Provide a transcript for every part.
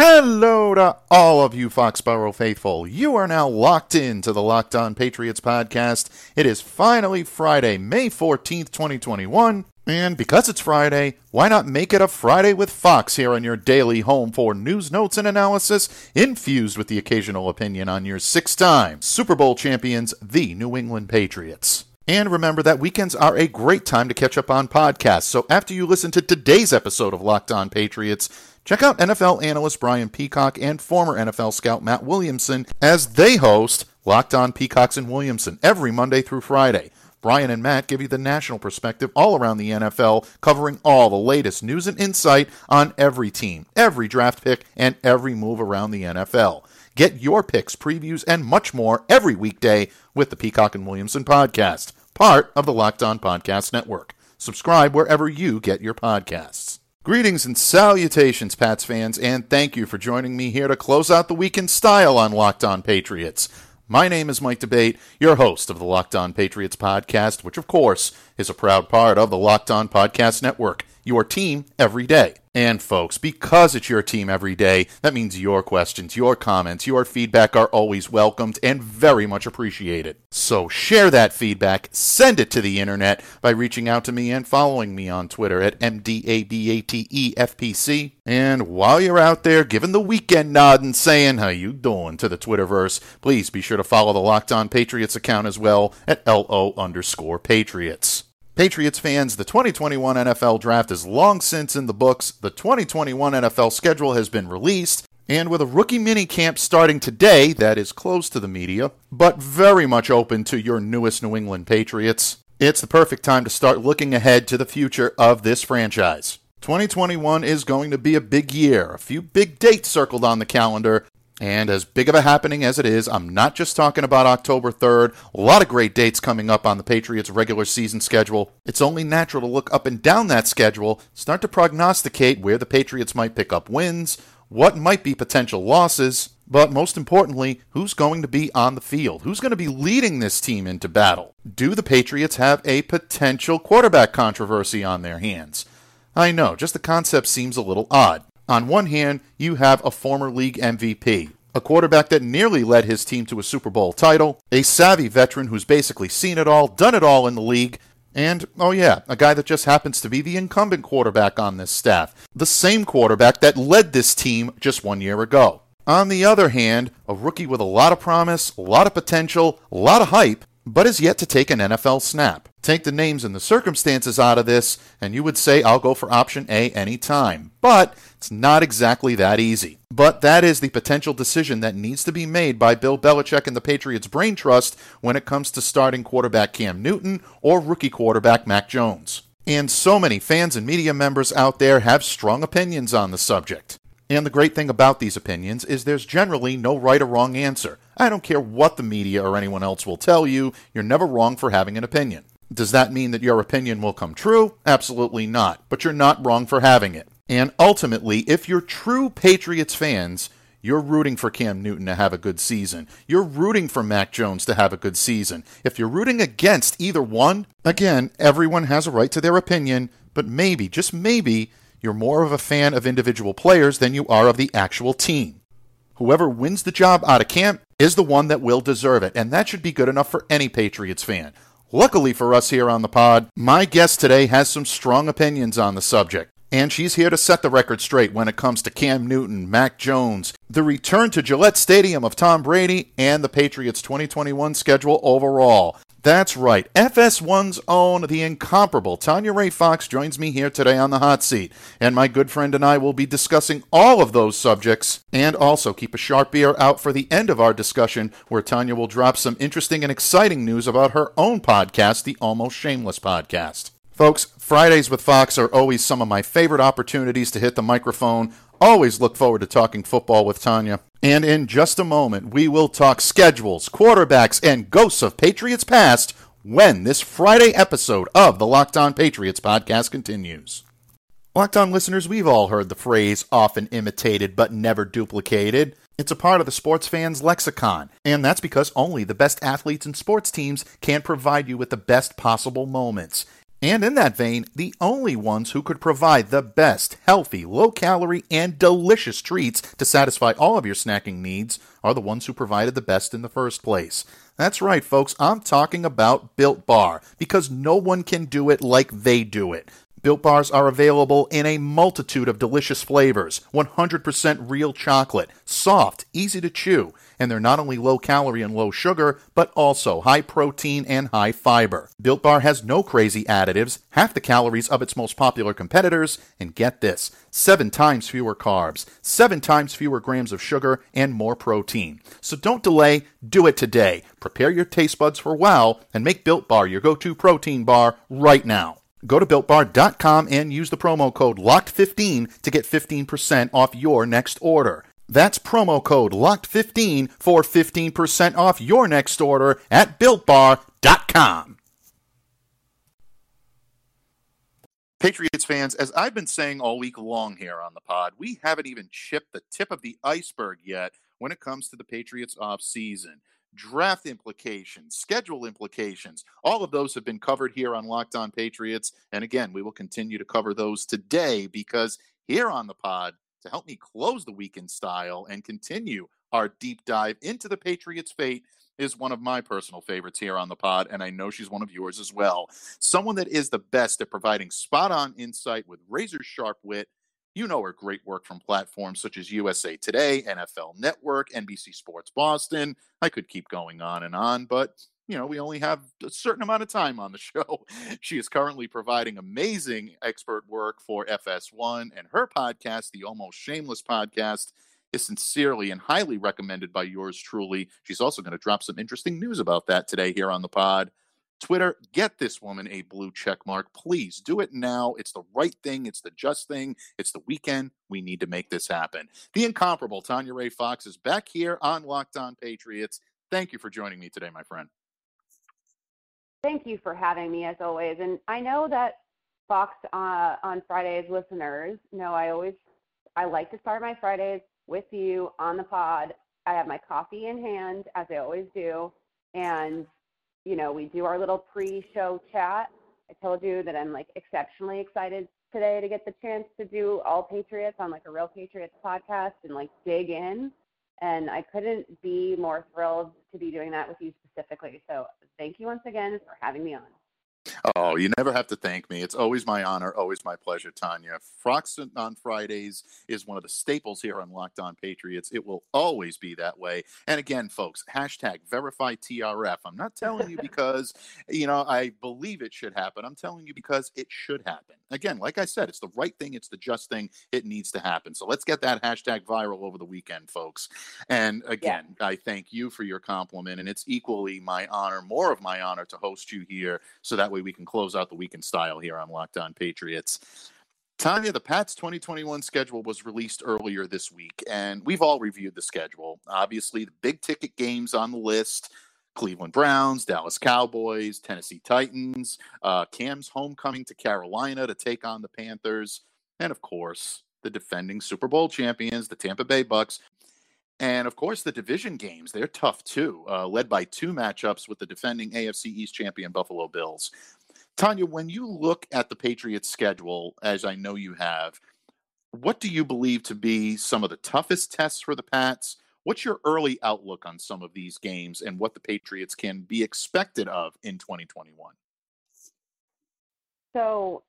Hello to all of you Foxborough faithful. You are now locked in to the Locked On Patriots podcast. It is finally Friday, May 14th, 2021. And because it's Friday, why not make it a Friday with Fox here on your daily home for news, notes, and analysis, infused with the occasional opinion on your six time Super Bowl champions, the New England Patriots. And remember that weekends are a great time to catch up on podcasts. So after you listen to today's episode of Locked On Patriots, Check out NFL analyst Brian Peacock and former NFL scout Matt Williamson as they host Locked On Peacocks and Williamson every Monday through Friday. Brian and Matt give you the national perspective all around the NFL, covering all the latest news and insight on every team, every draft pick, and every move around the NFL. Get your picks, previews, and much more every weekday with the Peacock and Williamson podcast, part of the Locked On Podcast Network. Subscribe wherever you get your podcasts. Greetings and salutations, Pats fans, and thank you for joining me here to close out the week in style on Locked On Patriots. My name is Mike D'Abate, your host of the Locked On Patriots podcast, which, of course, is a proud part of the Locked On Podcast Network, your team every day. And folks, because it's your team every day, that means your questions, your comments, your feedback are always welcomed and very much appreciated. So share that feedback, send it to the internet by reaching out to me and following me on Twitter at MDABATEFPC. And while you're out there giving the weekend nod and saying how you doing to the Twitterverse, please be sure to follow the Locked On Patriots account as well at LO underscore Patriots. Patriots fans, the 2021 NFL Draft is long since in the books. The 2021 NFL schedule has been released, and with a rookie mini camp starting today, that is closed to the media, but very much open to your newest New England Patriots, it's the perfect time to start looking ahead to the future of this franchise. 2021 is going to be a big year. A few big dates circled on the calendar, and as big of a happening as it is, I'm not just talking about October 3rd. A lot of great dates coming up on the Patriots' regular season schedule. It's only natural to look up and down that schedule, start to prognosticate where the Patriots might pick up wins, what might be potential losses, but most importantly, who's going to be on the field? Who's going to be leading this team into battle? Do the Patriots have a potential quarterback controversy on their hands? I know, just the concept seems a little odd. On one hand, you have a former league MVP, a quarterback that nearly led his team to a Super Bowl title, a savvy veteran who's basically seen it all, done it all in the league, and, oh yeah, a guy that just happens to be the incumbent quarterback on this staff, the same quarterback that led this team just one year ago. On the other hand, a rookie with a lot of promise, a lot of potential, a lot of hype, but is yet to take an NFL snap. Take the names and the circumstances out of this, and you would say I'll go for option A anytime. But it's not exactly that easy. But that is the potential decision that needs to be made by Bill Belichick and the Patriots Brain Trust when it comes to starting quarterback Cam Newton or rookie quarterback Mac Jones. And so many fans and media members out there have strong opinions on the subject. And the great thing about these opinions is there's generally no right or wrong answer. I don't care what the media or anyone else will tell you, you're never wrong for having an opinion. Does that mean that your opinion will come true? Absolutely not. But you're not wrong for having it. And ultimately, if you're true Patriots fans, you're rooting for Cam Newton to have a good season. You're rooting for Mac Jones to have a good season. If you're rooting against either one, again, everyone has a right to their opinion, but maybe, just maybe, you're more of a fan of individual players than you are of the actual team. Whoever wins the job out of camp is the one that will deserve it, and that should be good enough for any Patriots fan. Luckily for us here on the pod, my guest today has some strong opinions on the subject. And she's here to set the record straight when it comes to Cam Newton, Mac Jones, the return to Gillette Stadium of Tom Brady, and the Patriots' 2021 schedule overall. That's right. FS1's own, the incomparable Tanya Ray Fox joins me here today on the hot seat. And my good friend and I will be discussing all of those subjects and also keep a sharp ear out for the end of our discussion where Tanya will drop some interesting and exciting news about her own podcast, the Almost Shameless Podcast. Folks, Fridays with Fox are always some of my favorite opportunities to hit the microphone Always look forward to talking football with Tanya. And in just a moment, we will talk schedules, quarterbacks, and ghosts of Patriots past when this Friday episode of the Locked On Patriots podcast continues. Locked On listeners, we've all heard the phrase often imitated but never duplicated. It's a part of the sports fan's lexicon, and that's because only the best athletes and sports teams can provide you with the best possible moments. And in that vein, the only ones who could provide the best, healthy, low calorie, and delicious treats to satisfy all of your snacking needs are the ones who provided the best in the first place. That's right, folks, I'm talking about Built Bar, because no one can do it like they do it. Built Bars are available in a multitude of delicious flavors 100% real chocolate, soft, easy to chew, and they're not only low calorie and low sugar, but also high protein and high fiber. Built Bar has no crazy additives, half the calories of its most popular competitors, and get this seven times fewer carbs, seven times fewer grams of sugar, and more protein. So don't delay, do it today. Prepare your taste buds for wow and make Built Bar your go to protein bar right now. Go to builtbar.com and use the promo code LOCKED15 to get 15% off your next order. That's promo code LOCKED15 for 15% off your next order at builtbar.com. Patriots fans, as I've been saying all week long here on the pod, we haven't even chipped the tip of the iceberg yet when it comes to the Patriots off season draft implications, schedule implications. All of those have been covered here on Locked On Patriots. And again, we will continue to cover those today because here on the pod, to help me close the weekend style and continue our deep dive into the Patriots' fate is one of my personal favorites here on the pod, and I know she's one of yours as well. Someone that is the best at providing spot on insight with razor sharp wit you know her great work from platforms such as USA Today, NFL Network, NBC Sports Boston. I could keep going on and on, but you know, we only have a certain amount of time on the show. She is currently providing amazing expert work for FS1, and her podcast, the Almost Shameless podcast, is sincerely and highly recommended by yours truly. She's also going to drop some interesting news about that today here on the pod. Twitter, get this woman a blue check mark. Please do it now. It's the right thing. It's the just thing. It's the weekend. We need to make this happen. The incomparable Tanya Ray Fox is back here on Locked On Patriots. Thank you for joining me today, my friend. Thank you for having me as always. And I know that Fox uh, on Fridays listeners know I always I like to start my Fridays with you on the pod. I have my coffee in hand as I always do, and you know, we do our little pre-show chat. I told you that I'm like exceptionally excited today to get the chance to do all Patriots on like a real Patriots podcast and like dig in. And I couldn't be more thrilled to be doing that with you specifically. So thank you once again for having me on. Oh, you never have to thank me. It's always my honor, always my pleasure, Tanya. Fox on Fridays is one of the staples here on Locked On Patriots. It will always be that way. And again, folks, hashtag verify TRF. I'm not telling you because, you know, I believe it should happen. I'm telling you because it should happen. Again, like I said, it's the right thing. It's the just thing. It needs to happen. So let's get that hashtag viral over the weekend, folks. And again, yeah. I thank you for your compliment. And it's equally my honor, more of my honor to host you here. So that way we can close out the week in style here on Locked On Patriots. Tanya, the Pats 2021 schedule was released earlier this week, and we've all reviewed the schedule. Obviously, the big ticket games on the list Cleveland Browns, Dallas Cowboys, Tennessee Titans, uh, Cam's homecoming to Carolina to take on the Panthers, and of course, the defending Super Bowl champions, the Tampa Bay Bucs. And of course, the division games, they're tough too, uh, led by two matchups with the defending AFC East champion Buffalo Bills. Tanya, when you look at the Patriots' schedule, as I know you have, what do you believe to be some of the toughest tests for the Pats? What's your early outlook on some of these games and what the Patriots can be expected of in 2021? So,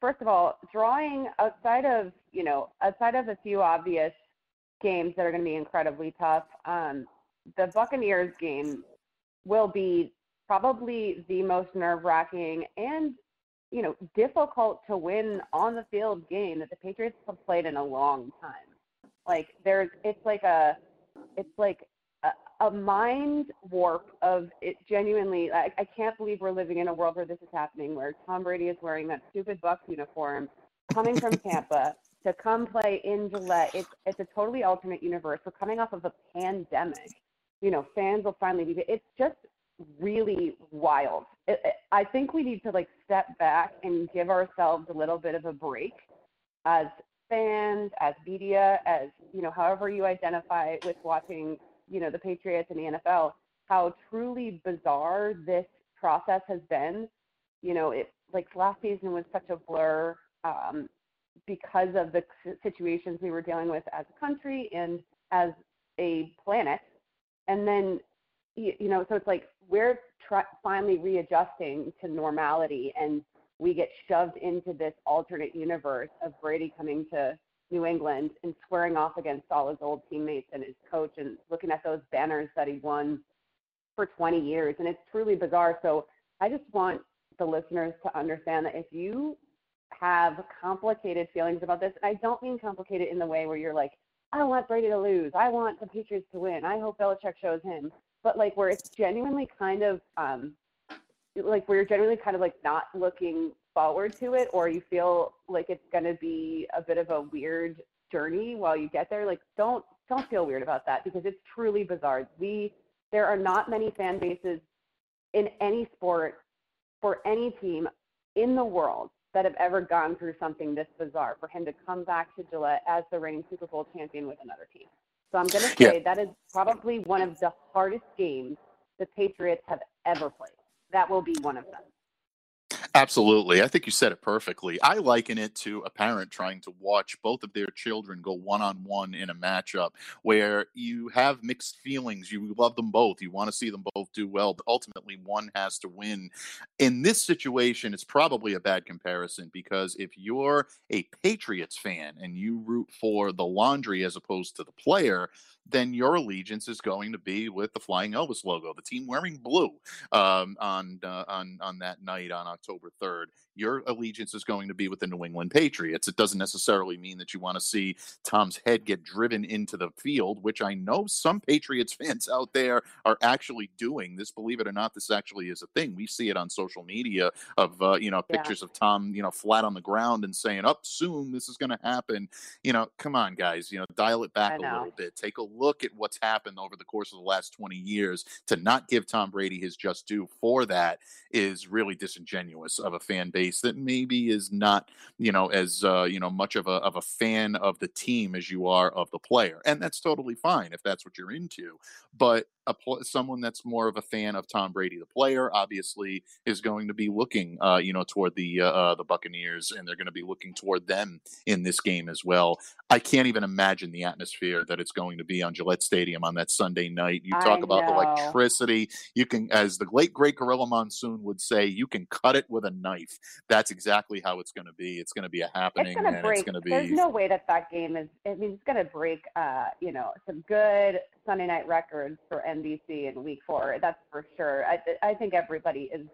first of all, drawing outside of, you know, outside of a few obvious games that are going to be incredibly tough, um, the Buccaneers game will be probably the most nerve wracking and you know difficult to win on the field game that the Patriots have played in a long time. Like there's it's like a it's like a, a mind warp of it genuinely I, I can't believe we're living in a world where this is happening where Tom Brady is wearing that stupid Bucs uniform coming from Tampa to come play in Gillette. It's it's a totally alternate universe. We're coming off of a pandemic. You know, fans will finally be. It's just really wild. It, it, I think we need to like step back and give ourselves a little bit of a break as fans, as media, as you know, however you identify with watching, you know, the Patriots and the NFL. How truly bizarre this process has been. You know, it like last season was such a blur. Um, because of the situations we were dealing with as a country and as a planet. And then, you, know, so it's like we're try- finally readjusting to normality and we get shoved into this alternate universe of Brady coming to New England and squaring off against all his old teammates and his coach and looking at those banners that he won for 20 years. And it's truly bizarre. So I just want the listeners to understand that if you have complicated feelings about this. And I don't mean complicated in the way where you're like, I want Brady to lose. I want the Patriots to win. I hope Belichick shows him. But like where it's genuinely kind of um like where you're genuinely kind of like not looking forward to it or you feel like it's gonna be a bit of a weird journey while you get there, like don't don't feel weird about that because it's truly bizarre. We there are not many fan bases in any sport for any team in the world that have ever gone through something this bizarre for him to come back to Gillette as the reigning Super Bowl champion with another team. So I'm going to say yeah. that is probably one of the hardest games the Patriots have ever played. That will be one of them. Absolutely. I think you said it perfectly. I liken it to a parent trying to watch both of their children go one on one in a matchup where you have mixed feelings. You love them both. You want to see them both do well, but ultimately one has to win. In this situation, it's probably a bad comparison because if you're a Patriots fan and you root for the laundry as opposed to the player, then your allegiance is going to be with the Flying Elvis logo, the team wearing blue um, on uh, on on that night on October third your allegiance is going to be with the New England Patriots. It doesn't necessarily mean that you want to see Tom's head get driven into the field, which I know some Patriots fans out there are actually doing. This, believe it or not, this actually is a thing. We see it on social media of uh, you know pictures yeah. of Tom, you know, flat on the ground and saying, "Up oh, soon, this is going to happen." You know, come on, guys, you know, dial it back a little bit. Take a look at what's happened over the course of the last twenty years. To not give Tom Brady his just due for that is really disingenuous of a fan base base that maybe is not you know as uh, you know much of a of a fan of the team as you are of the player, and that's totally fine if that's what you're into. But a someone that's more of a fan of Tom Brady, the player, obviously is going to be looking, uh, you know, toward the uh, uh the Buccaneers, and they're going to be looking toward them in this game as well. I can't even imagine the atmosphere that it's going to be on Gillette Stadium on that Sunday night. You talk about electricity. You can, as the late great Gorilla Monsoon would say, you can cut it with a knife. That's exactly how it's going to be. It's going to be a happening, it's it's going to be. There's no way that that game is. I mean, it's going to break. Uh, you know, some good Sunday night records for NBC in Week Four. That's for sure. I I think everybody is.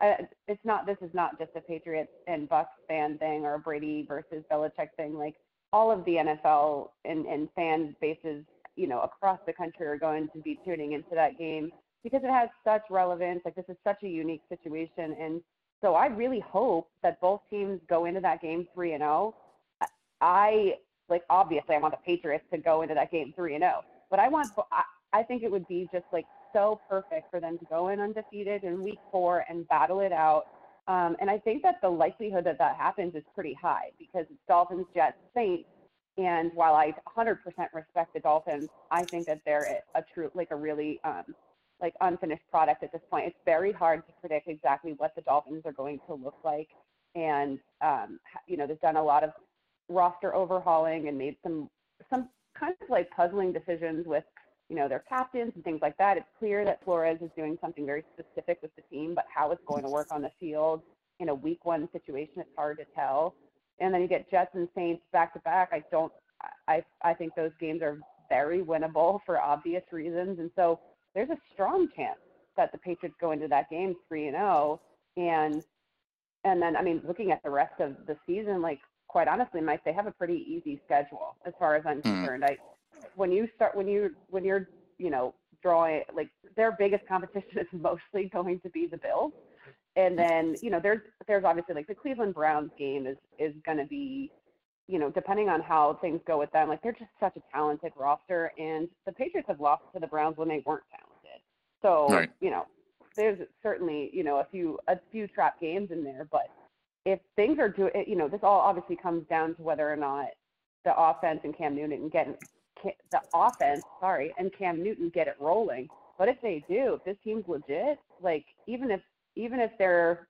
Uh, it's not. This is not just a Patriots and Bucs fan thing or a Brady versus Belichick thing. Like all of the NFL and and fan bases, you know, across the country are going to be tuning into that game because it has such relevance. Like this is such a unique situation, and so I really hope that both teams go into that game three and zero. Oh. I like obviously I want the Patriots to go into that game three and zero. But I want, I think it would be just like so perfect for them to go in undefeated in week four and battle it out. Um, and I think that the likelihood that that happens is pretty high because it's Dolphins, Jets, Saints. And while I 100% respect the Dolphins, I think that they're a true, like a really um, like unfinished product at this point. It's very hard to predict exactly what the Dolphins are going to look like. And um, you know, they've done a lot of roster overhauling and made some some kind of like puzzling decisions with, you know, their captains and things like that. It's clear that Flores is doing something very specific with the team, but how it's going to work on the field in a week one situation, it's hard to tell. And then you get Jets and Saints back to back. I don't, I, I think those games are very winnable for obvious reasons. And so there's a strong chance that the Patriots go into that game 3 and 0 and and then I mean looking at the rest of the season like quite honestly, Mike, they have a pretty easy schedule as far as I'm mm. concerned. I when you start when you when you're you know drawing like their biggest competition is mostly going to be the Bills, and then you know there's there's obviously like the Cleveland Browns game is is going to be you know, depending on how things go with them, like they're just such a talented roster, and the Patriots have lost to the Browns when they weren't talented. So Right. you know, there's certainly you know a few a few trap games in there, but if things are doing, you know, this all obviously comes down to whether or not the offense and Cam Newton get the offense, sorry, and Cam Newton get it rolling. But if they do, if this team's legit, like even if even if they're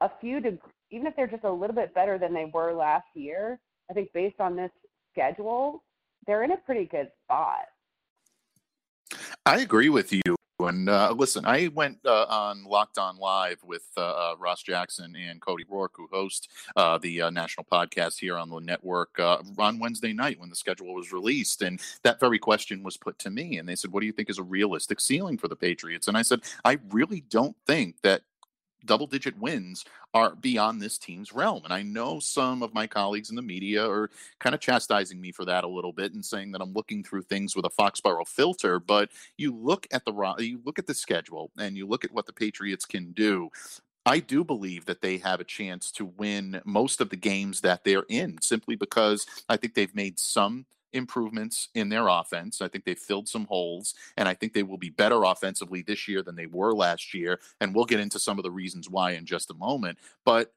a few to even if they're just a little bit better than they were last year, I think based on this schedule, they're in a pretty good spot. I agree with you. And uh, listen, I went uh, on Locked On Live with uh, uh Ross Jackson and Cody Rourke, who host uh, the uh, national podcast here on the network on Wednesday night when the schedule was released. And that very question was put to me. And they said, What do you think is a realistic ceiling for the Patriots? And I said, I really don't think that double digit wins are beyond this team's realm. And I know some of my colleagues in the media are kind of chastising me for that a little bit and saying that I'm looking through things with a Foxborough filter. But you look at the you look at the schedule and you look at what the Patriots can do. I do believe that they have a chance to win most of the games that they're in simply because I think they've made some improvements in their offense. I think they filled some holes, and I think they will be better offensively this year than they were last year. And we'll get into some of the reasons why in just a moment. But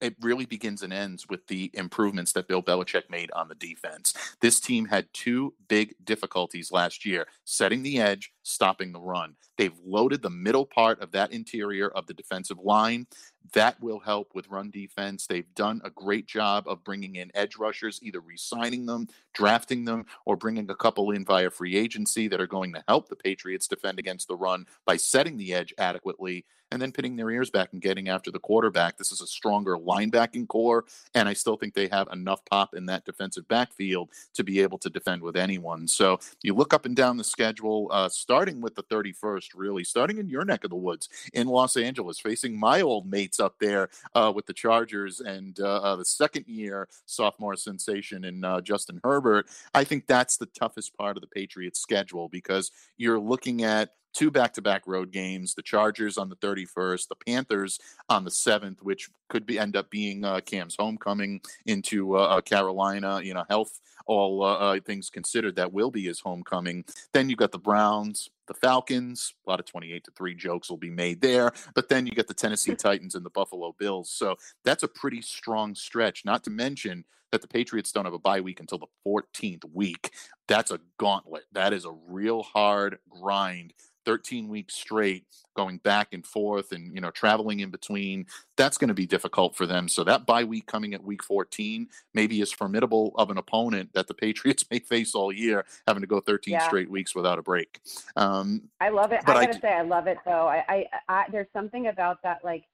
it really begins and ends with the improvements that Bill Belichick made on the defense. This team had two big difficulties last year setting the edge, stopping the run. They've loaded the middle part of that interior of the defensive line. That will help with run defense. They've done a great job of bringing in edge rushers, either re signing them, drafting them, or bringing a couple in via free agency that are going to help the Patriots defend against the run by setting the edge adequately and then pinning their ears back and getting after the quarterback. This is a stronger linebacking corps, and I still think they have enough pop in that defensive backfield to be able to defend with anyone. So you look up and down the schedule, uh, starting with the 31st, really, starting in your neck of the woods in Los Angeles, facing my old mates up there uh, with the Chargers and uh, uh the second year sophomore sensation in uh, Justin Herbert. I think that's the toughest part of the Patriots schedule because you're looking at two back-to-back road games the chargers on the 31st the panthers on the 7th which could be end up being uh, cam's homecoming into uh, uh carolina you know health all uh, uh, things considered that will be his homecoming then you've got the browns the falcons a lot of 28 to 3 jokes will be made there but then you get the tennessee titans and the buffalo bills so that's a pretty strong stretch not to mention that the Patriots don't have a bye week until the 14th week. That's a gauntlet. That is a real hard grind 13 weeks straight going back and forth and you know traveling in between that's going to be difficult for them. So that bye week coming at week 14 maybe is formidable of an opponent that the patriots may face all year having to go 13 yeah. straight weeks without a break. Um, i love it. i gotta I, say i love it though. I, I, I there's something about that like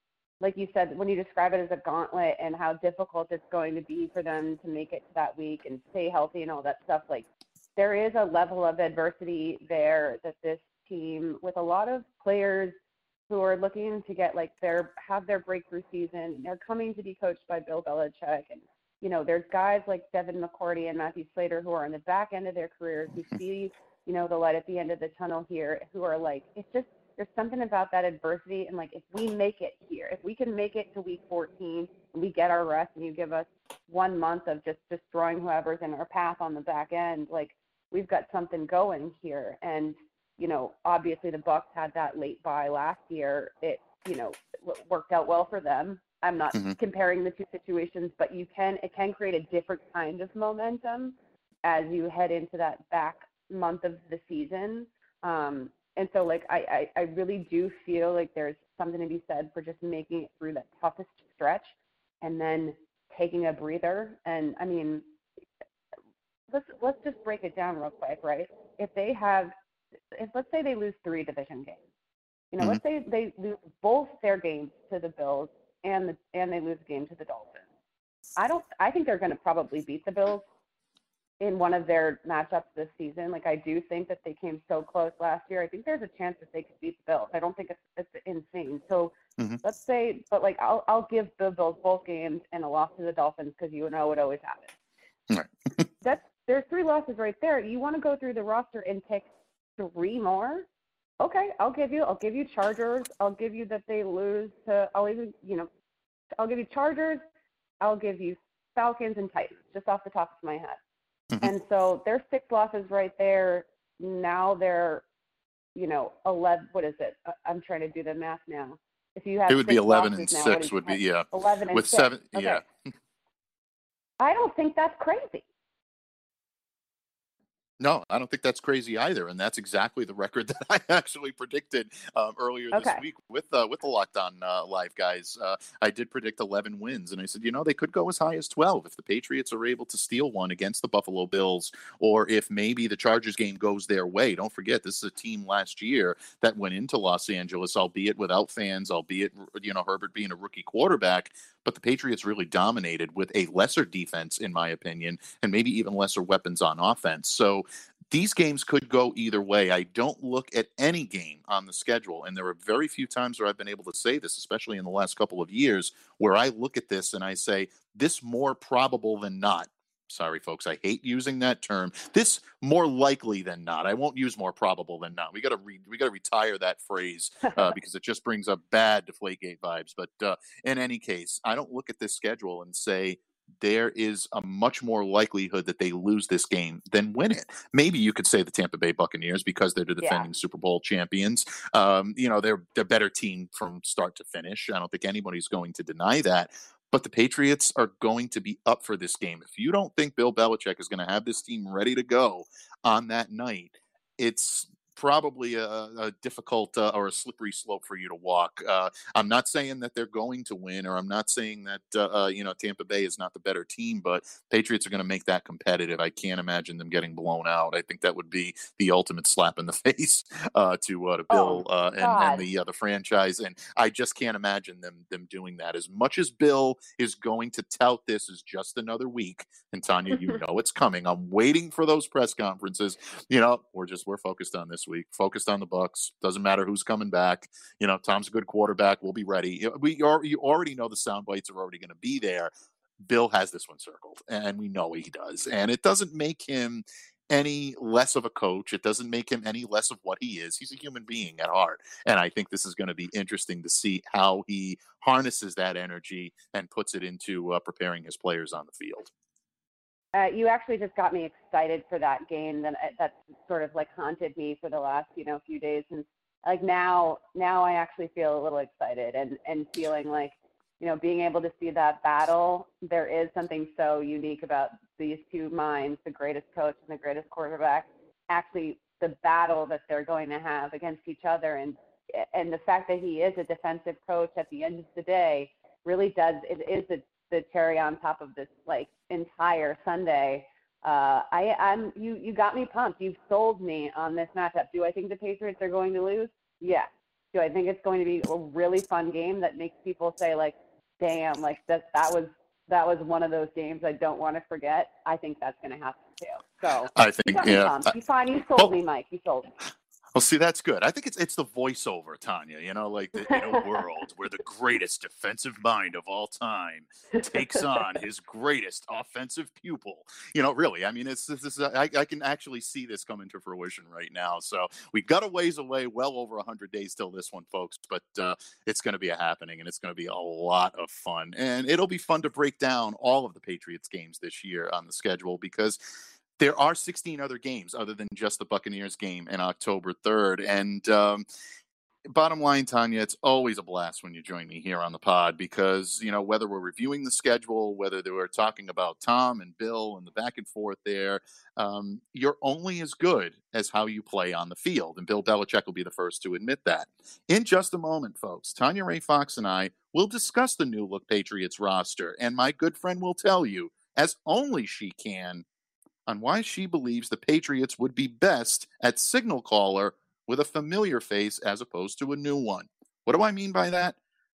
like you said when you describe it as a gauntlet and how difficult it's going to be for them to make it to that week and stay healthy and all that stuff like there is a level of adversity there that this team with a lot of players who are looking to get like their have their breakthrough season. They're coming to be coached by Bill Belichick, and you know there's guys like Devin McCourty and Matthew Slater who are on the back end of their careers who see you know the light at the end of the tunnel here, who are like it's just there's something about that adversity. And like if we make it here, if we can make it to week 14 and we get our rest and you give us one month of just destroying whoever's in our path on the back end, like we've got something going here. And you know, obviously the Bucs had that late bye last year. It, you know, worked out well for them. I'm not mm-hmm. comparing the two situations, but you can it can create a different kind of momentum as you head into that back month of the season. Um, and so, like, I, I, I really do feel like there's something to be said for just making it through that toughest stretch and then taking a breather. And I mean, let's let's just break it down real quick, right? If they have if let's say they lose three division games, you know, mm-hmm. let's say they lose both their games to the Bills and the and they lose a game to the Dolphins. I don't. I think they're going to probably beat the Bills in one of their matchups this season. Like I do think that they came so close last year. I think there's a chance that they could beat the Bills. I don't think it's it's insane. So mm-hmm. let's say, but like I'll I'll give the Bills both games and a loss to the Dolphins because you know it always happens. Right. That's there's three losses right there. You want to go through the roster and pick three more, okay, I'll give you. I'll give you Chargers. I'll give you that they lose to. I'll even you know, I'll give you Chargers. I'll give you Falcons and Titans, just off the top of my head. Mhm. And so there's six losses right there. Now they're, you know, 11. What is it? I'm trying to do the math now. If you have It would be 11 and now, 6 is would be, yeah. 11 and With six. seven, Okay. yeah. I don't think that's crazy. No, I don't think that's crazy either, and that's exactly the record that I actually predicted um, earlier this Okay. week with uh, with the Locked On uh, Live guys. Uh, I did predict 11 wins, and I said, you know, they could go as high as 12 if the Patriots are able to steal one against the Buffalo Bills, or if maybe the Chargers game goes their way. Don't forget, this is a team last year that went into Los Angeles, albeit without fans, albeit you know Herbert being a rookie quarterback, but the Patriots really dominated with a lesser defense, in my opinion, and maybe even lesser weapons on offense. So these games could go either way. I don't look at any game on the schedule, and there are very few times where I've been able to say this, especially in the last couple of years, where I look at this and I say, this more probable than not. Sorry, folks, I hate using that term. This more likely than not. I won't use more probable than not. We got to re- we got to retire that phrase uh, because it just brings up bad Deflategate vibes. But uh, in any case, I don't look at this schedule and say there is a much more likelihood that they lose this game than win it. Maybe you could say the Tampa Bay Buccaneers because they're the Yeah. defending Super Bowl champions. Um, you know, they're they're better team from start to finish. I don't think anybody's going to deny that. But the Patriots are going to be up for this game. If you don't think Bill Belichick is going to have this team ready to go on that night, it's probably a, a difficult uh, or a slippery slope for you to walk. Uh, I'm not saying that they're going to win, or I'm not saying that uh, uh, you know Tampa Bay is not the better team, but Patriots are going to make that competitive. I can't imagine them getting blown out. I think that would be the ultimate slap in the face uh, to uh, to Oh, Bill uh, and, and the uh, the franchise, and I just can't imagine them them doing that. As much as Bill is going to tout this as just another week, and Tanya, you know it's coming. I'm waiting for those press conferences. You know, we're just we're focused on this week, focused on the Bucs. Doesn't matter who's coming back. You know, Tom's a good quarterback. We'll be ready. We are, you already know the sound bites are already going to be there. Bill has this one circled, and we know he does. And it doesn't make him any less of a coach. It doesn't make him any less of what he is. He's a human being at heart. And I think this is going to be interesting to see how he harnesses that energy and puts it into uh, preparing his players on the field. Uh, you actually just got me excited for that game that uh, that sort of like haunted me for the last you know few days and like now now I actually feel a little excited and and feeling like you know being able to see that battle there is something so unique about these two minds the greatest coach and the greatest quarterback actually the battle that they're going to have against each other and and the fact that he is a defensive coach at the end of the day really does it is the the cherry on top of this like entire Sunday. Uh, I, I'm you you got me pumped. You've sold me on this matchup. Do I think the Patriots are going to lose? Yes. Do I think it's going to be a really fun game that makes people say like, "Damn, like that that was that was one of those games I don't want to forget." I think that's going to happen too. So I you think, yeah. pumped. You fine. You sold Well- me, Mike. You sold me. Well, see, that's good. I think it's it's the voiceover, Tanya. You know, like the, in a world where the greatest defensive mind of all time takes on his greatest offensive pupil. You know, really. I mean, it's this is I, I can actually see this coming to fruition right now. So we've got a ways away, well over hundred days till this one, folks. But uh, it's going to be a happening, and it's going to be a lot of fun, and it'll be fun to break down all of the Patriots games this year on the schedule because there are 16 other games other than just the Buccaneers game in October 3rd. And um, bottom line, Tanya, it's always a blast when you join me here on the pod because, you know, whether we're reviewing the schedule, whether were talking about Tom and Bill and the back and forth there, um, you're only as good as how you play on the field. And Bill Belichick will be the first to admit that. In just a moment, folks, Tanya Ray Fox and I will discuss the new look Patriots roster. And my good friend will tell you, as only she can, on why she believes the Patriots would be best at signal caller with a familiar face as opposed to a new one. What do I mean by that?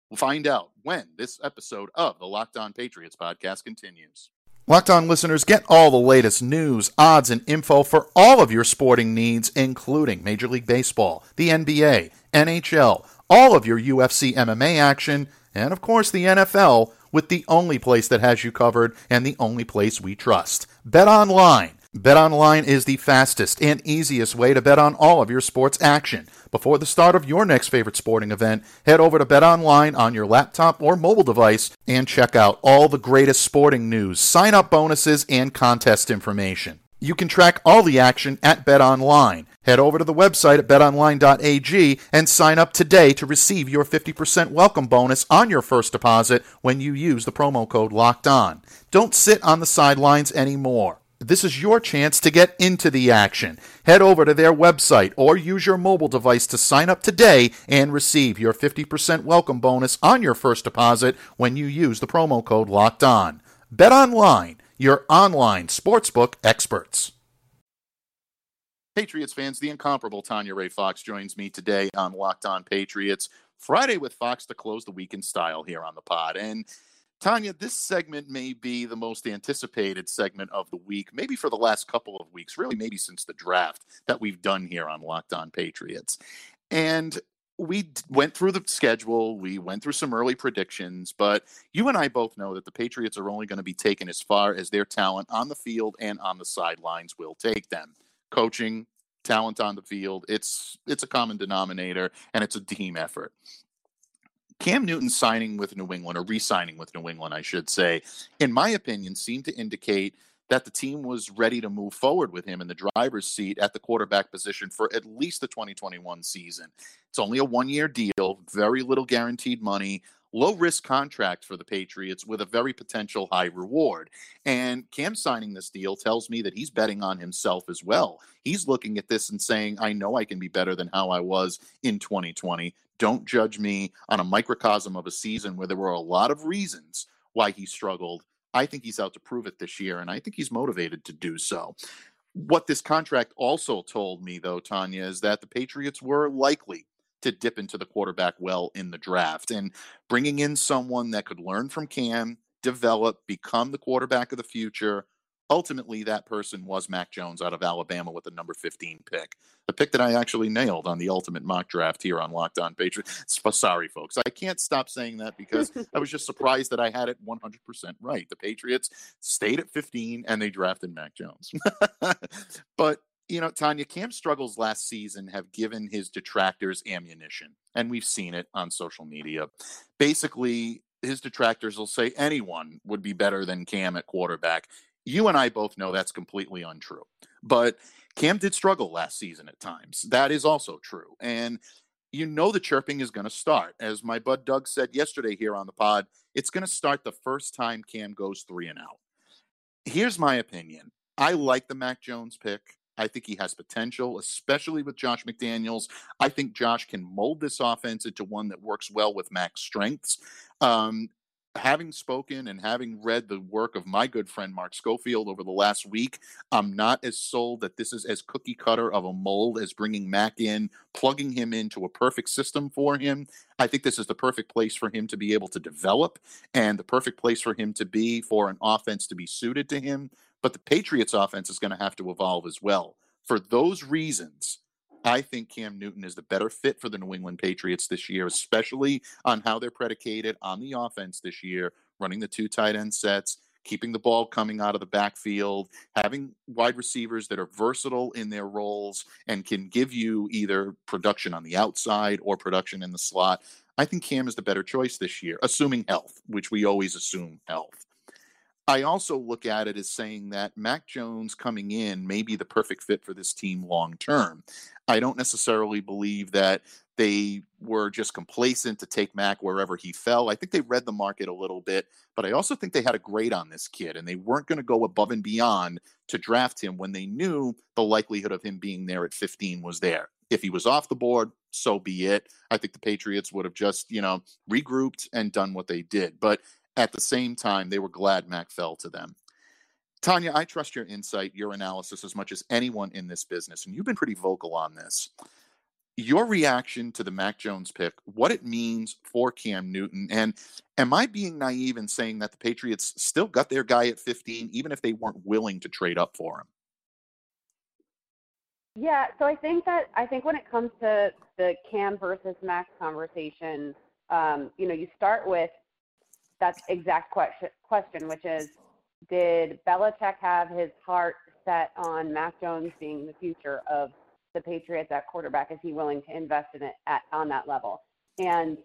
We'll find out when this episode of the Locked On Patriots podcast continues. Locked On listeners, get all the latest news, odds, and info for all of your sporting needs, including Major League Baseball, the NBA, NHL, all of your UFC MMA action, and of course the NFL with the only place that has you covered and the only place we trust. Bet online. BetOnline is the fastest and easiest way to bet on all of your sports action. Before the start of your next favorite sporting event, head over to BetOnline on your laptop or mobile device and check out all the greatest sporting news, sign up bonuses, and contest information. You can track all the action at BetOnline. Head over to the website at betonline.ag and sign up today to receive your 50% welcome bonus on your first deposit when you use the promo code Locked On. Don't sit on the sidelines anymore. This is your chance to get into the action. Head over to their website or use your mobile device to sign up today and receive your 50% welcome bonus on your first deposit when you use the promo code Locked On. Bet online your online sportsbook experts. Patriots fans, the incomparable Tanya Ray Fox joins me today on Locked On Patriots. Friday with Fox to close the week in style here on the pod. And Tanya, this segment may be the most anticipated segment of the week, maybe for the last couple of weeks, really, maybe since the draft that we've done here on Locked On Patriots. And we went through the schedule, we went through some early predictions, but you and I both know that the Patriots are only going to be taken as far as their talent on the field and on the sidelines will take them. Coaching, talent on the field, it's it's a common denominator and it's a team effort. Cam Newton signing with New England or re-signing with New England, I should say, in my opinion, seemed to indicate that the team was ready to move forward with him in the driver's seat at the quarterback position for at least the 2021 season. It's only a one year deal, very little guaranteed money, low risk contract for the Patriots with a very potential high reward. And Cam signing this deal tells me that he's betting on himself as well. He's looking at this and saying, I know I can be better than how I was in 2020. Don't judge me on a microcosm of a season where there were a lot of reasons why he struggled I think he's out to prove it this year, and I think he's motivated to do so. What this contract also told me, though, Tanya, is that the Patriots were likely to dip into the quarterback well in the draft. And bringing in someone that could learn from Cam, develop, become the quarterback of the future, ultimately that person was Mac Jones out of Alabama with the number 15 pick. The pick that I actually nailed on the ultimate mock draft here on Locked On Patriots. Sorry, folks. I can't stop saying that because I was just surprised that I had it 100% right. The Patriots stayed at 15 and they drafted Mac Jones. but you know, Tanya, Cam's struggles last season have given his detractors ammunition, and we've seen it on social media. Basically, his detractors will say anyone would be better than Cam at quarterback you and I both know that's completely untrue. But Cam did struggle last season at times. That is also true. And you know the chirping is going to start. As my bud Doug said yesterday here on the pod, it's going to start the first time Cam goes three and out. Here's my opinion. I like the Mac Jones pick. I think he has potential, especially with Josh McDaniels. I think Josh can mold this offense into one that works well with Mac's strengths. Um, having spoken and having read the work of my good friend Mark Schofield over the last week, I'm not as sold that this is as cookie cutter of a mold as bringing Mac in, plugging him into a perfect system for him. I think this is the perfect place for him to be able to develop and the perfect place for him to be for an offense to be suited to him. But the Patriots offense is going to have to evolve as well. For those reasons, I think Cam Newton is the better fit for the New England Patriots this year, especially on how they're predicated on the offense this year, running the two tight end sets, keeping the ball coming out of the backfield, having wide receivers that are versatile in their roles and can give you either production on the outside or production in the slot. I think Cam is the better choice this year, assuming health, which we always assume health. I also look at it as saying that Mac Jones coming in may be the perfect fit for this team long term. I don't necessarily believe that they were just complacent to take Mac wherever he fell. I think they read the market a little bit, but I also think they had a grade on this kid and they weren't going to go above and beyond to draft him when they knew the likelihood of him being there at 15 was there. If he was off the board, so be it. I think the Patriots would have just, you know, regrouped and done what they did. But at the same time, they were glad Mac fell to them. Tanya, I trust your insight, your analysis as much as anyone in this business, and you've been pretty vocal on this. Your reaction to the Mac Jones pick, what it means for Cam Newton, and am I being naive in saying that the Patriots still got their guy at 15, even if they weren't willing to trade up for him? Yeah, so I think that I think when it comes to the Cam versus Mac conversation, um, you know, you start with that exact question, question, which is did Belichick have his heart set on Mac Jones being the future of the Patriots at quarterback? Is he willing to invest in it at on that level? And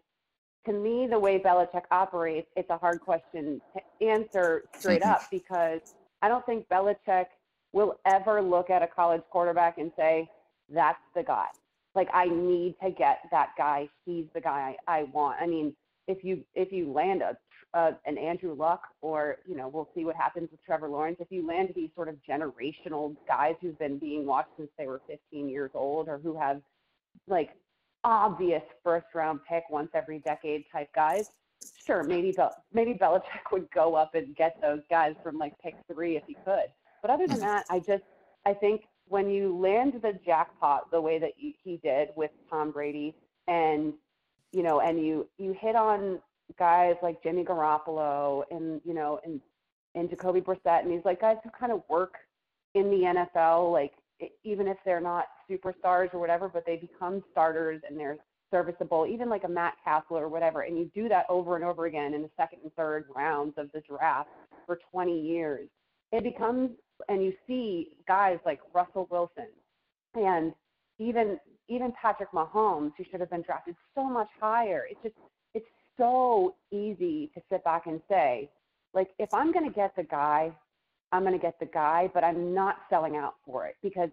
to me, the way Belichick operates, it's a hard question to answer straight up mm-hmm. because I don't think Belichick will ever look at a college quarterback and say, that's the guy. Like, I need to get that guy. He's the guy I, I want. I mean, if you if you land a uh, an Andrew Luck, or you know, we'll see what happens with Trevor Lawrence. If you land these sort of generational guys who've been being watched since they were 15 years old, or who have like obvious first round pick once every decade type guys, sure, maybe Bel- maybe Belichick would go up and get those guys from like pick three if he could. But other than that, I just I think when you land the jackpot the way that he did with Tom Brady, and you know, and you you hit on guys like Jimmy Garoppolo and you know and and Jacoby Brissett and these like guys who kind of work in the NFL, like even if they're not superstars or whatever, but they become starters and they're serviceable, even like a Matt Cassel or whatever, and you do that over and over again in the second and third rounds of the draft for 20 years, it becomes, and you see guys like Russell Wilson and even even Patrick Mahomes, who should have been drafted so much higher. It's just so easy to sit back and say, like, if I'm going to get the guy, I'm going to get the guy, but I'm not selling out for it because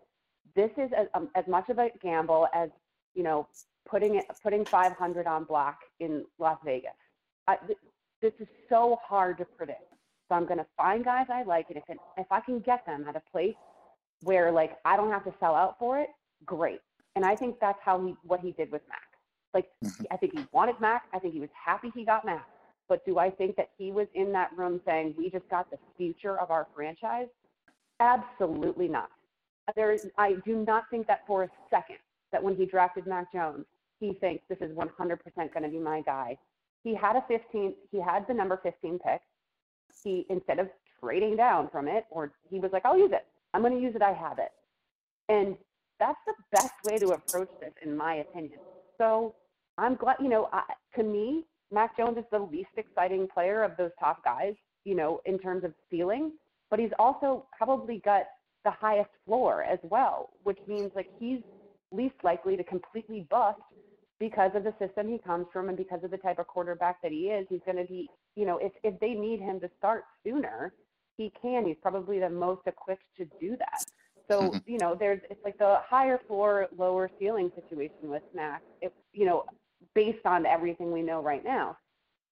this is as, um, as much of a gamble as you know putting it putting 500 on black in Las Vegas. I, th- this is so hard to predict. So I'm going to find guys I like, and if it, if I can get them at a place where like I don't have to sell out for it, great. And I think that's how he what he did with Mac. Like mm-hmm. I think he wanted Mac. I think he was happy he got Mac. But do I think that he was in that room saying we just got the future of our franchise? Absolutely not. There is I do not think that for a second that when he drafted Mac Jones, he thinks this is 100% going to be my guy. He had a 15 he had the number 15 pick. He instead of trading down from it or he was like I'll use it. I'm going to use it. I have it. And that's the best way to approach this, in my opinion. So I'm glad, you know, I, to me, Mac Jones is the least exciting player of those top guys, you know, in terms of ceiling, but he's also probably got the highest floor as well, which means like he's least likely to completely bust because of the system he comes from and because of the type of quarterback that he is. He's going to be, you know, if if they need him to start sooner, he can. He's probably the most equipped to do that. So mm-hmm. you know, there's it's like the higher floor, lower ceiling situation with Mac. If you know, based on everything we know right now.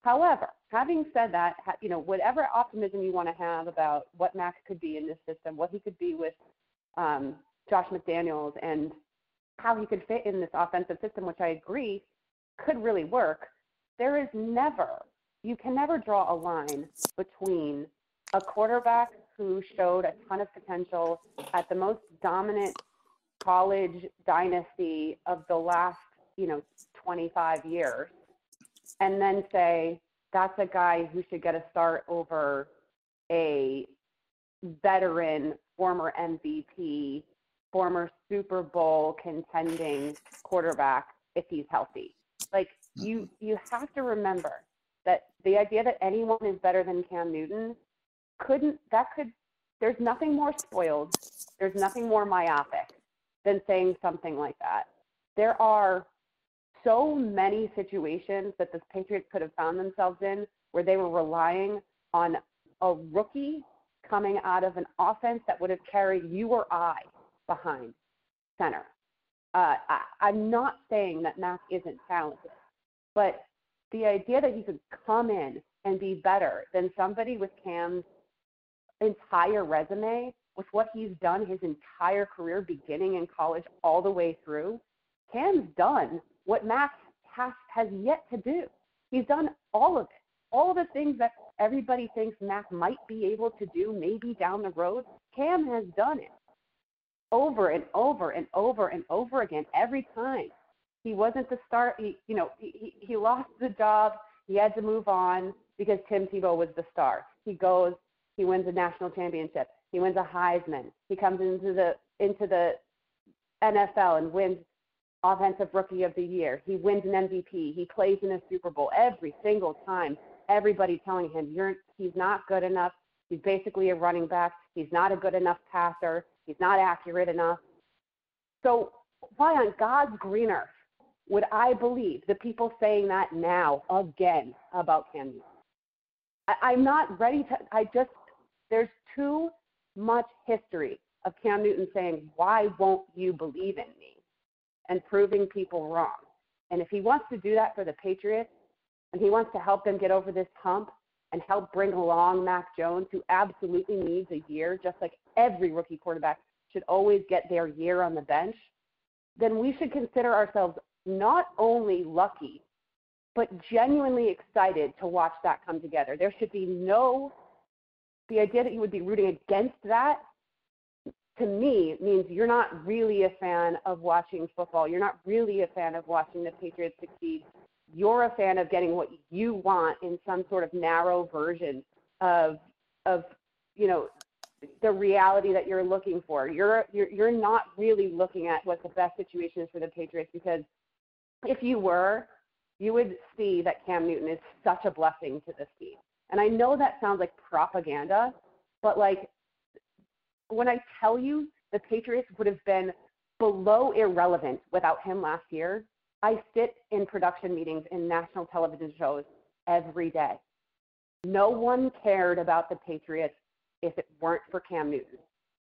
However, having said that, you know, whatever optimism you want to have about what Mac could be in this system, what he could be with um, Josh McDaniels, and how he could fit in this offensive system, which I agree could really work. There is never, you can never draw a line between a quarterback who showed a ton of potential at the most dominant college dynasty of the last, you know, 25 years, and then say that's a guy who should get a start over a veteran, former MVP, former Super Bowl contending quarterback if he's healthy. Like you, mm-hmm. you have to remember that the idea that anyone is better than Cam Newton couldn't that could there's nothing more spoiled there's nothing more myopic than saying something like that. There are so many situations that the patriots could have found themselves in where they were relying on a rookie coming out of an offense that would have carried you or i behind center. Uh, I, i'm not saying that mac isn't talented but the idea that he could come in and be better than somebody with cam's entire resume with what he's done his entire career, beginning in college all the way through, Cam's done what Mac has, has yet to do. He's done all of it. All of the things that everybody thinks Mac might be able to do maybe down the road, Cam has done it over and over and over and over again every time. He wasn't the star. He, you know, he, he lost the job. He had to move on because Tim Tebow was the star. He goes, he wins a national championship. He wins a Heisman. He comes into the into the NFL and wins offensive rookie of the year. He wins an MVP. He plays in a Super Bowl every single time. Everybody telling him you're he's not good enough. He's basically a running back. He's not a good enough passer. He's not accurate enough. So why on God's green earth would I believe the people saying that now again about Cam Newton? I, am not ready to. I just there's too much history of Cam Newton saying, "Why won't you believe in me?" and proving people wrong. And if he wants to do that for the Patriots, and he wants to help them get over this hump and help bring along Mac Jones, who absolutely needs a year, just like every rookie quarterback should always get their year on the bench, then we should consider ourselves not only lucky, but genuinely excited to watch that come together. There should be no, the idea that you would be rooting against that to me means you're not really a fan of watching football. You're not really a fan of watching the Patriots succeed. You're a fan of getting what you want in some sort of narrow version of of you know the reality that you're looking for. You're you're you're not really looking at what the best situation is for the Patriots because if you were, you would see that Cam Newton is such a blessing to this team. And I know that sounds like propaganda, but like when I tell you the Patriots would have been below irrelevant without him last year, I sit in production meetings in national television shows every day. No one cared about the Patriots if it weren't for Cam Newton,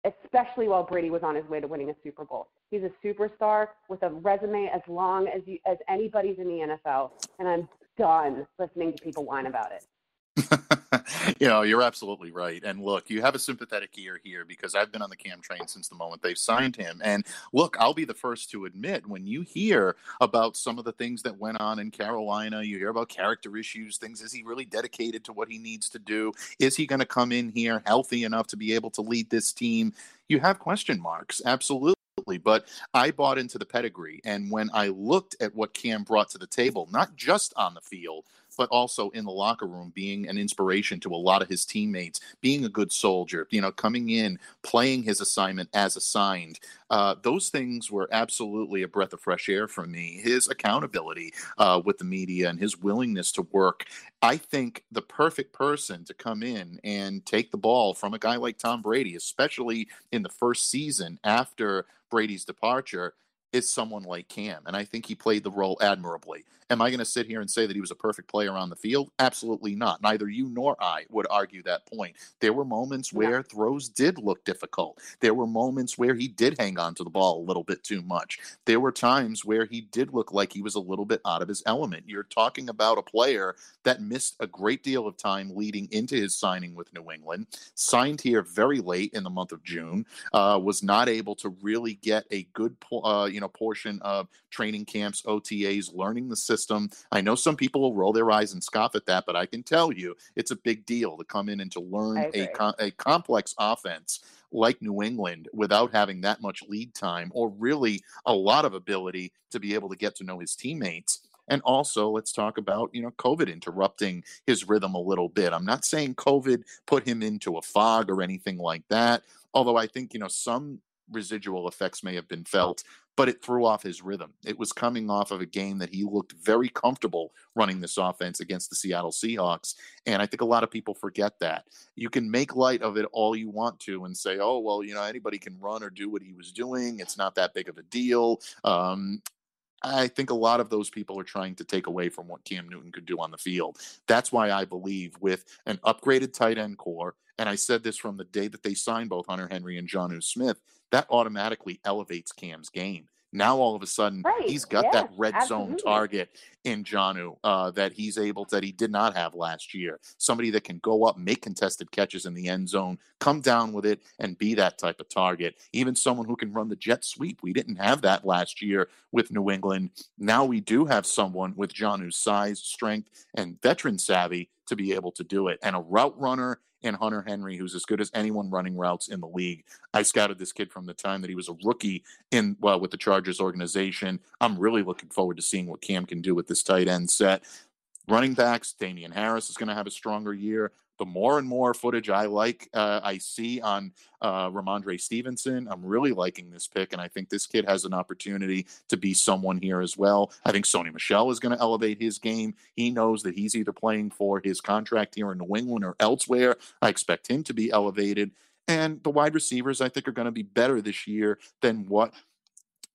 especially while Brady was on his way to winning a Super Bowl. He's a superstar with a resume as long as you, as anybody's in the NFL, and I'm done listening to people whine about it. you know, you're absolutely right. And look, you have a sympathetic ear here because I've been on the Cam train since the moment they've signed him. And look, I'll be the first to admit when you hear about some of the things that went on in Carolina, you hear about character issues, things is he really dedicated to what he needs to do? Is he going to come in here healthy enough to be able to lead this team? You have question marks. Absolutely but I bought into the pedigree. And when I looked at what Cam brought to the table, not just on the field, but also in the locker room, being an inspiration to a lot of his teammates, being a good soldier, you know, coming in, playing his assignment as assigned. Uh, those things were absolutely a breath of fresh air for me. His accountability uh, with the media and his willingness to work. I think the perfect person to come in and take the ball from a guy like Tom Brady, especially in the first season after Brady's departure, is someone like Cam. And I think he played the role admirably. Am I going to sit here and say that he was a perfect player on the field? Absolutely not. Neither you nor I would argue that point. There were moments where yeah. throws did look difficult. There were moments where he did hang on to the ball a little bit too much. There were times where he did look like he was a little bit out of his element. You're talking about a player that missed a great deal of time leading into his signing with New England, signed here very late in the month of June, uh, was not able to really get a good, uh, you know, portion of training camps, OTAs, learning the system system. I know some people will roll their eyes and scoff at that, but I can tell you it's a big deal to come in and to learn a, a complex offense like New England without having that much lead time or really a lot of ability to be able to get to know his teammates. And also, let's talk about, you know, COVID interrupting his rhythm a little bit. I'm not saying COVID put him into a fog or anything like that. Although I think, you know, some residual effects may have been felt, but it threw off his rhythm. It was coming off of a game that he looked very comfortable running this offense against the Seattle Seahawks. And I think a lot of people forget that. You can make light of it all you want to and say, oh, well, you know, anybody can run or do what he was doing. It's not that big of a deal. Um, I think a lot of those people are trying to take away from what Cam Newton could do on the field. That's why I believe with an upgraded tight end corps, and I said this from the day that they signed both Hunter Henry and Jonnu Smith, that automatically elevates Cam's game. Now all of a sudden right. he's got yeah, that red absolutely. zone target in Jonnu uh, that he's able that he did not have last year. Somebody that can go up, make contested catches in the end zone, come down with it, and be that type of target. Even someone who can run the jet sweep. We didn't have that last year with New England. Now we do have someone with Jonnu's size, strength, and veteran savvy to be able to do it. And a route runner and Hunter Henry, who's as good as anyone running routes in the league. I scouted this kid from the time that he was a rookie in well with the Chargers organization. I'm really looking forward to seeing what Cam can do with this tight end set. Running backs, Damien Harris is going to have a stronger year. The more and more footage I like, uh, I see on uh, Rhamondre Stevenson, I'm really liking this pick, and I think this kid has an opportunity to be someone here as well. I think Sony Michel is going to elevate his game. He knows that he's either playing for his contract here in New England or elsewhere. I expect him to be elevated. And the wide receivers, I think, are going to be better this year than what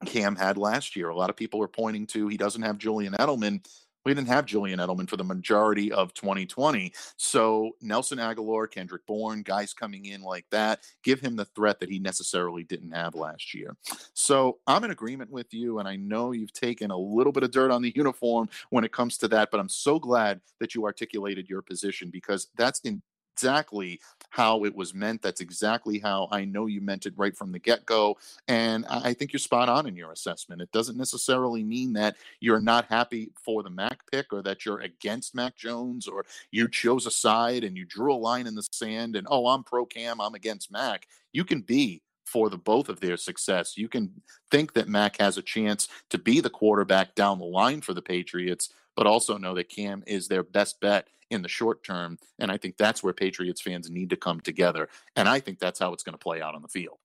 Cam had last year. A lot of people are pointing to he doesn't have Julian Edelman. We didn't have Julian Edelman for the majority of 2020. So Nelson Agholor, Kendrick Bourne, guys coming in like that, give him the threat that he necessarily didn't have last year. So I'm in agreement with you, and I know you've taken a little bit of dirt on the uniform when it comes to that, but I'm so glad that you articulated your position because that's in exactly how it was meant. That's exactly how I know you meant it right from the get go. And I think you're spot on in your assessment. It doesn't necessarily mean that you're not happy for the Mac pick or that you're against Mac Jones or you chose a side and you drew a line in the sand and, oh, I'm pro Cam, I'm against Mac. You can be for the both of their success. You can think that Mac has a chance to be the quarterback down the line for the Patriots, but also know that Cam is their best bet in the short term. And I think that's where Patriots fans need to come together. And I think that's how it's going to play out on the field.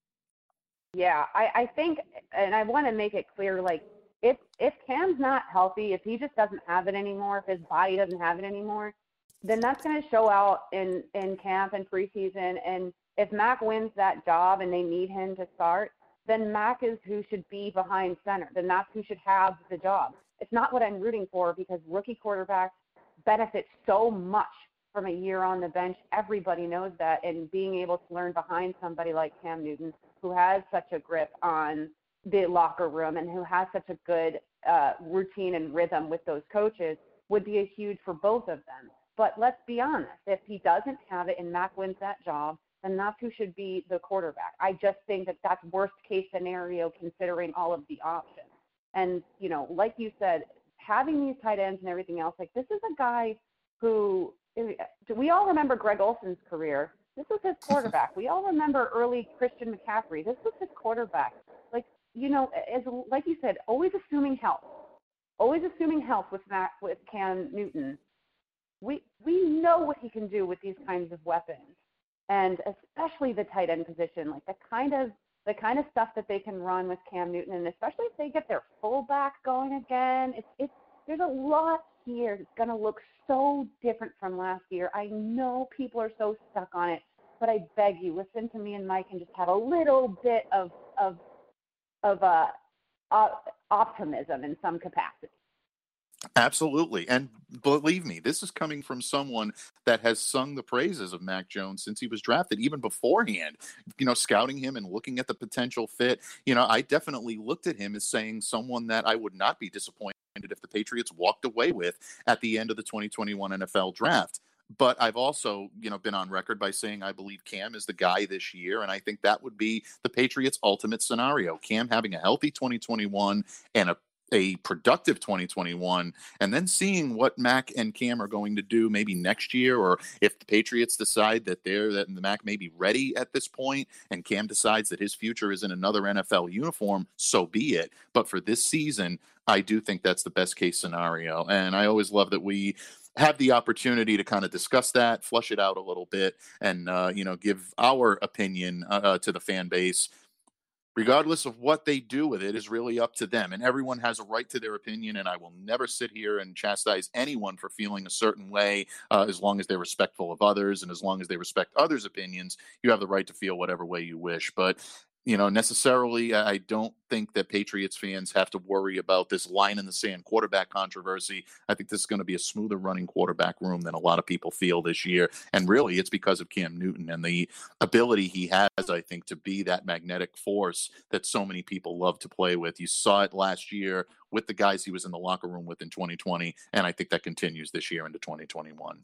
Yeah, I, I think, and I want to make it clear, like if if Cam's not healthy, if he just doesn't have it anymore, if his body doesn't have it anymore, then that's going to show out in in camp and preseason. And if Mac wins that job and they need him to start, then Mac is who should be behind center. Then that's who should have the job. It's not what I'm rooting for because rookie quarterbacks benefit so much from a year on the bench. Everybody knows that, and being able to learn behind somebody like Cam Newton, who has such a grip on the locker room and who has such a good uh, routine and rhythm with those coaches, would be a huge for both of them. But let's be honest, if he doesn't have it and Mac wins that job, then that's who should be the quarterback. I just think that that's worst case scenario considering all of the options. And, you know, like you said, having these tight ends and everything else, like this is a guy who we all remember Greg Olsen's career. This was his quarterback. We all remember early Christian McCaffrey. This was his quarterback. Like you know, as like you said, always assuming health, always assuming health with Matt, with Cam Newton. We we know what he can do with these kinds of weapons, and especially the tight end position, like the kind of the kind of stuff that they can run with Cam Newton, and especially if they get their fullback going again, it's it's there's a lot here that's going to look so different from last year. I know people are so stuck on it, but I beg you, listen to me and Mike, and just have a little bit of of of uh, uh, optimism in some capacity. Absolutely. And believe me, this is coming from someone that has sung the praises of Mac Jones since he was drafted, even beforehand, you know, scouting him and looking at the potential fit. You know, I definitely looked at him as saying someone that I would not be disappointed if the Patriots walked away with at the end of the 2021 NFL draft. But I've also, you know, been on record by saying I believe Cam is the guy this year, and I think that would be the Patriots' ultimate scenario. Cam having a healthy 2021 and a a productive 2021 and then seeing what Mac and Cam are going to do maybe next year or if the Patriots decide that they're that the Mac may be ready at this point and Cam decides that his future is in another NFL uniform so be it. But for this season I do think that's the best case scenario and I always love that we have the opportunity to kind of discuss that, flush it out a little bit, and uh, you know give our opinion uh, uh to the fan base regardless of what they do with it is really up to them and everyone has a right to their opinion and i will never sit here and chastise anyone for feeling a certain way uh, as long as they're respectful of others and as long as they respect others opinions you have the right to feel whatever way you wish but you know, necessarily, I don't think that Patriots fans have to worry about this line in the sand quarterback controversy. I think this is going to be a smoother running quarterback room than a lot of people feel this year. And really, it's because of Cam Newton and the ability he has, I think, to be that magnetic force that so many people love to play with. You saw it last year with the guys he was in the locker room with in 2020, and I think that continues this year into 2021.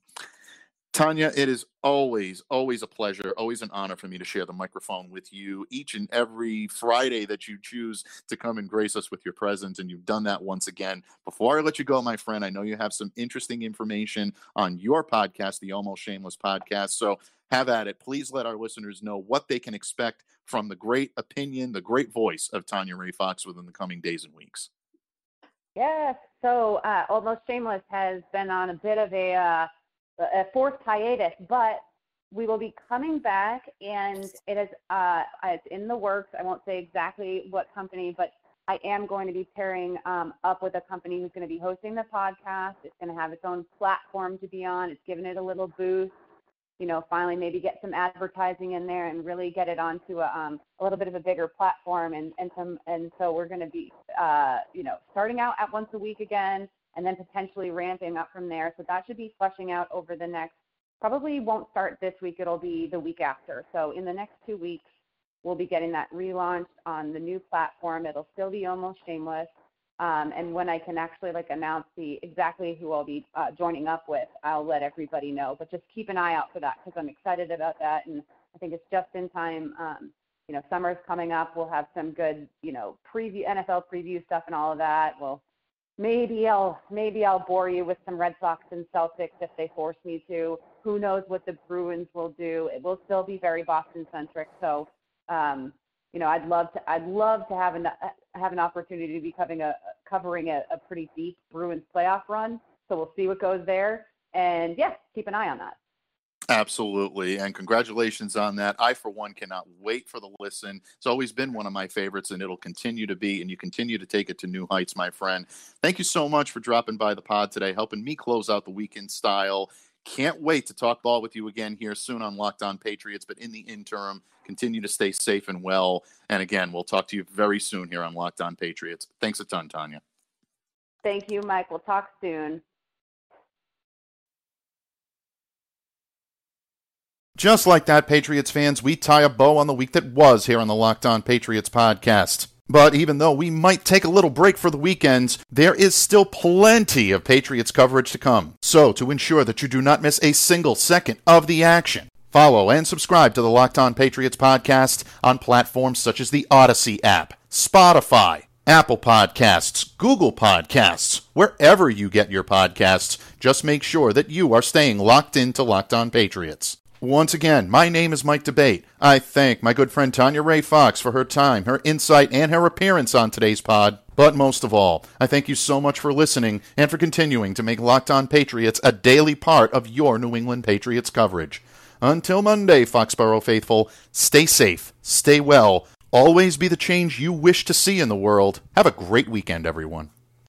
Tanya, it is always, always a pleasure, always an honor for me to share the microphone with you each and every Friday that you choose to come and grace us with your presence. And you've done that once again. Before I let you go, my friend, I know you have some interesting information on your podcast, the Almost Shameless podcast. So have at it. Please let our listeners know what they can expect from the great opinion, the great voice of Tanya Ray Fox within the coming days and weeks. Yes. So uh, Almost Shameless has been on a bit of a. Uh, a fourth hiatus, but we will be coming back, and it is uh, it's in the works. I won't say exactly what company, but I am going to be pairing um, up with a company who's going to be hosting the podcast. It's going to have its own platform to be on. It's giving it a little boost. You know, finally maybe get some advertising in there and really get it onto a, um, a little bit of a bigger platform. And and some and so we're going to be uh, you know starting out at once a week again, and then potentially ramping up from there. So that should be fleshing out over the next. Probably won't start this week. It'll be the week after. So in the next two weeks We'll be getting that relaunched on the new platform. It'll still be almost shameless. Um, and when I can actually like announce the exactly who I'll be uh, joining up with, I'll let everybody know. But just keep an eye out for that because I'm excited about that, and I think it's just in time. Um, you know, summer's coming up. We'll have some good, you know, preview NFL preview stuff and all of that. Well, maybe I'll maybe I'll bore you with some Red Sox and Celtics if they force me to. Who knows what the Bruins will do? It will still be very Boston centric. So um, you know, I'd love to I'd love to have an have an opportunity to be covering a covering a, a pretty deep Bruins playoff run. So we'll see what goes there, and yeah, keep an eye on that. Absolutely. And congratulations on that. I, for one, cannot wait for the listen. It's always been one of my favorites, and it'll continue to be. And you continue to take it to new heights, my friend. Thank you so much for dropping by the pod today, helping me close out the weekend style can't wait to talk ball with you again here soon on Locked On Patriots. But in the interim, continue to stay safe and well. And again, we'll talk to you very soon here on Locked On Patriots. Thanks a ton, Tanya. Thank you, Mike. We'll talk soon. Just like that, Patriots fans, we tie a bow on the week that was here on the Locked On Patriots podcast. But even though we might take a little break for the weekends, there is still plenty of Patriots coverage to come. So, to ensure that you do not miss a single second of the action, follow and subscribe to the Locked On Patriots podcast on platforms such as the Odyssey app, Spotify, Apple Podcasts, Google Podcasts, wherever you get your podcasts. Just make sure that you are staying locked into Locked On Patriots. Once again, my name is Mike D'Abate. I thank my good friend Tanya Ray Fox for her time, her insight, and her appearance on today's pod. But most of all, I thank you so much for listening and for continuing to make Locked On Patriots a daily part of your New England Patriots coverage. Until Monday, Foxborough faithful, stay safe, stay well, always be the change you wish to see in the world. Have a great weekend, everyone.